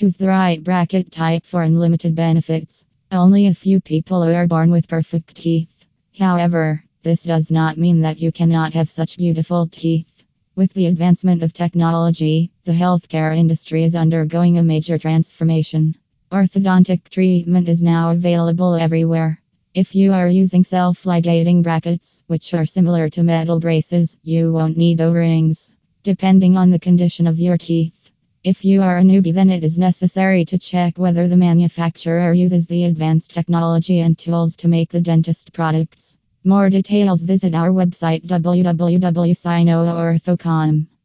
Choose the right bracket type for unlimited benefits. Only a few people are born with perfect teeth. However, this does not mean that you cannot have such beautiful teeth. With the advancement of technology, the healthcare industry is undergoing a major transformation. Orthodontic treatment is now available everywhere. If you are using self ligating brackets, which are similar to metal braces, you won't need O rings. Depending on the condition of your teeth. If you are a newbie, then it is necessary to check whether the manufacturer uses the advanced technology and tools to make the dentist products. More details visit our website www.sinoortho.com.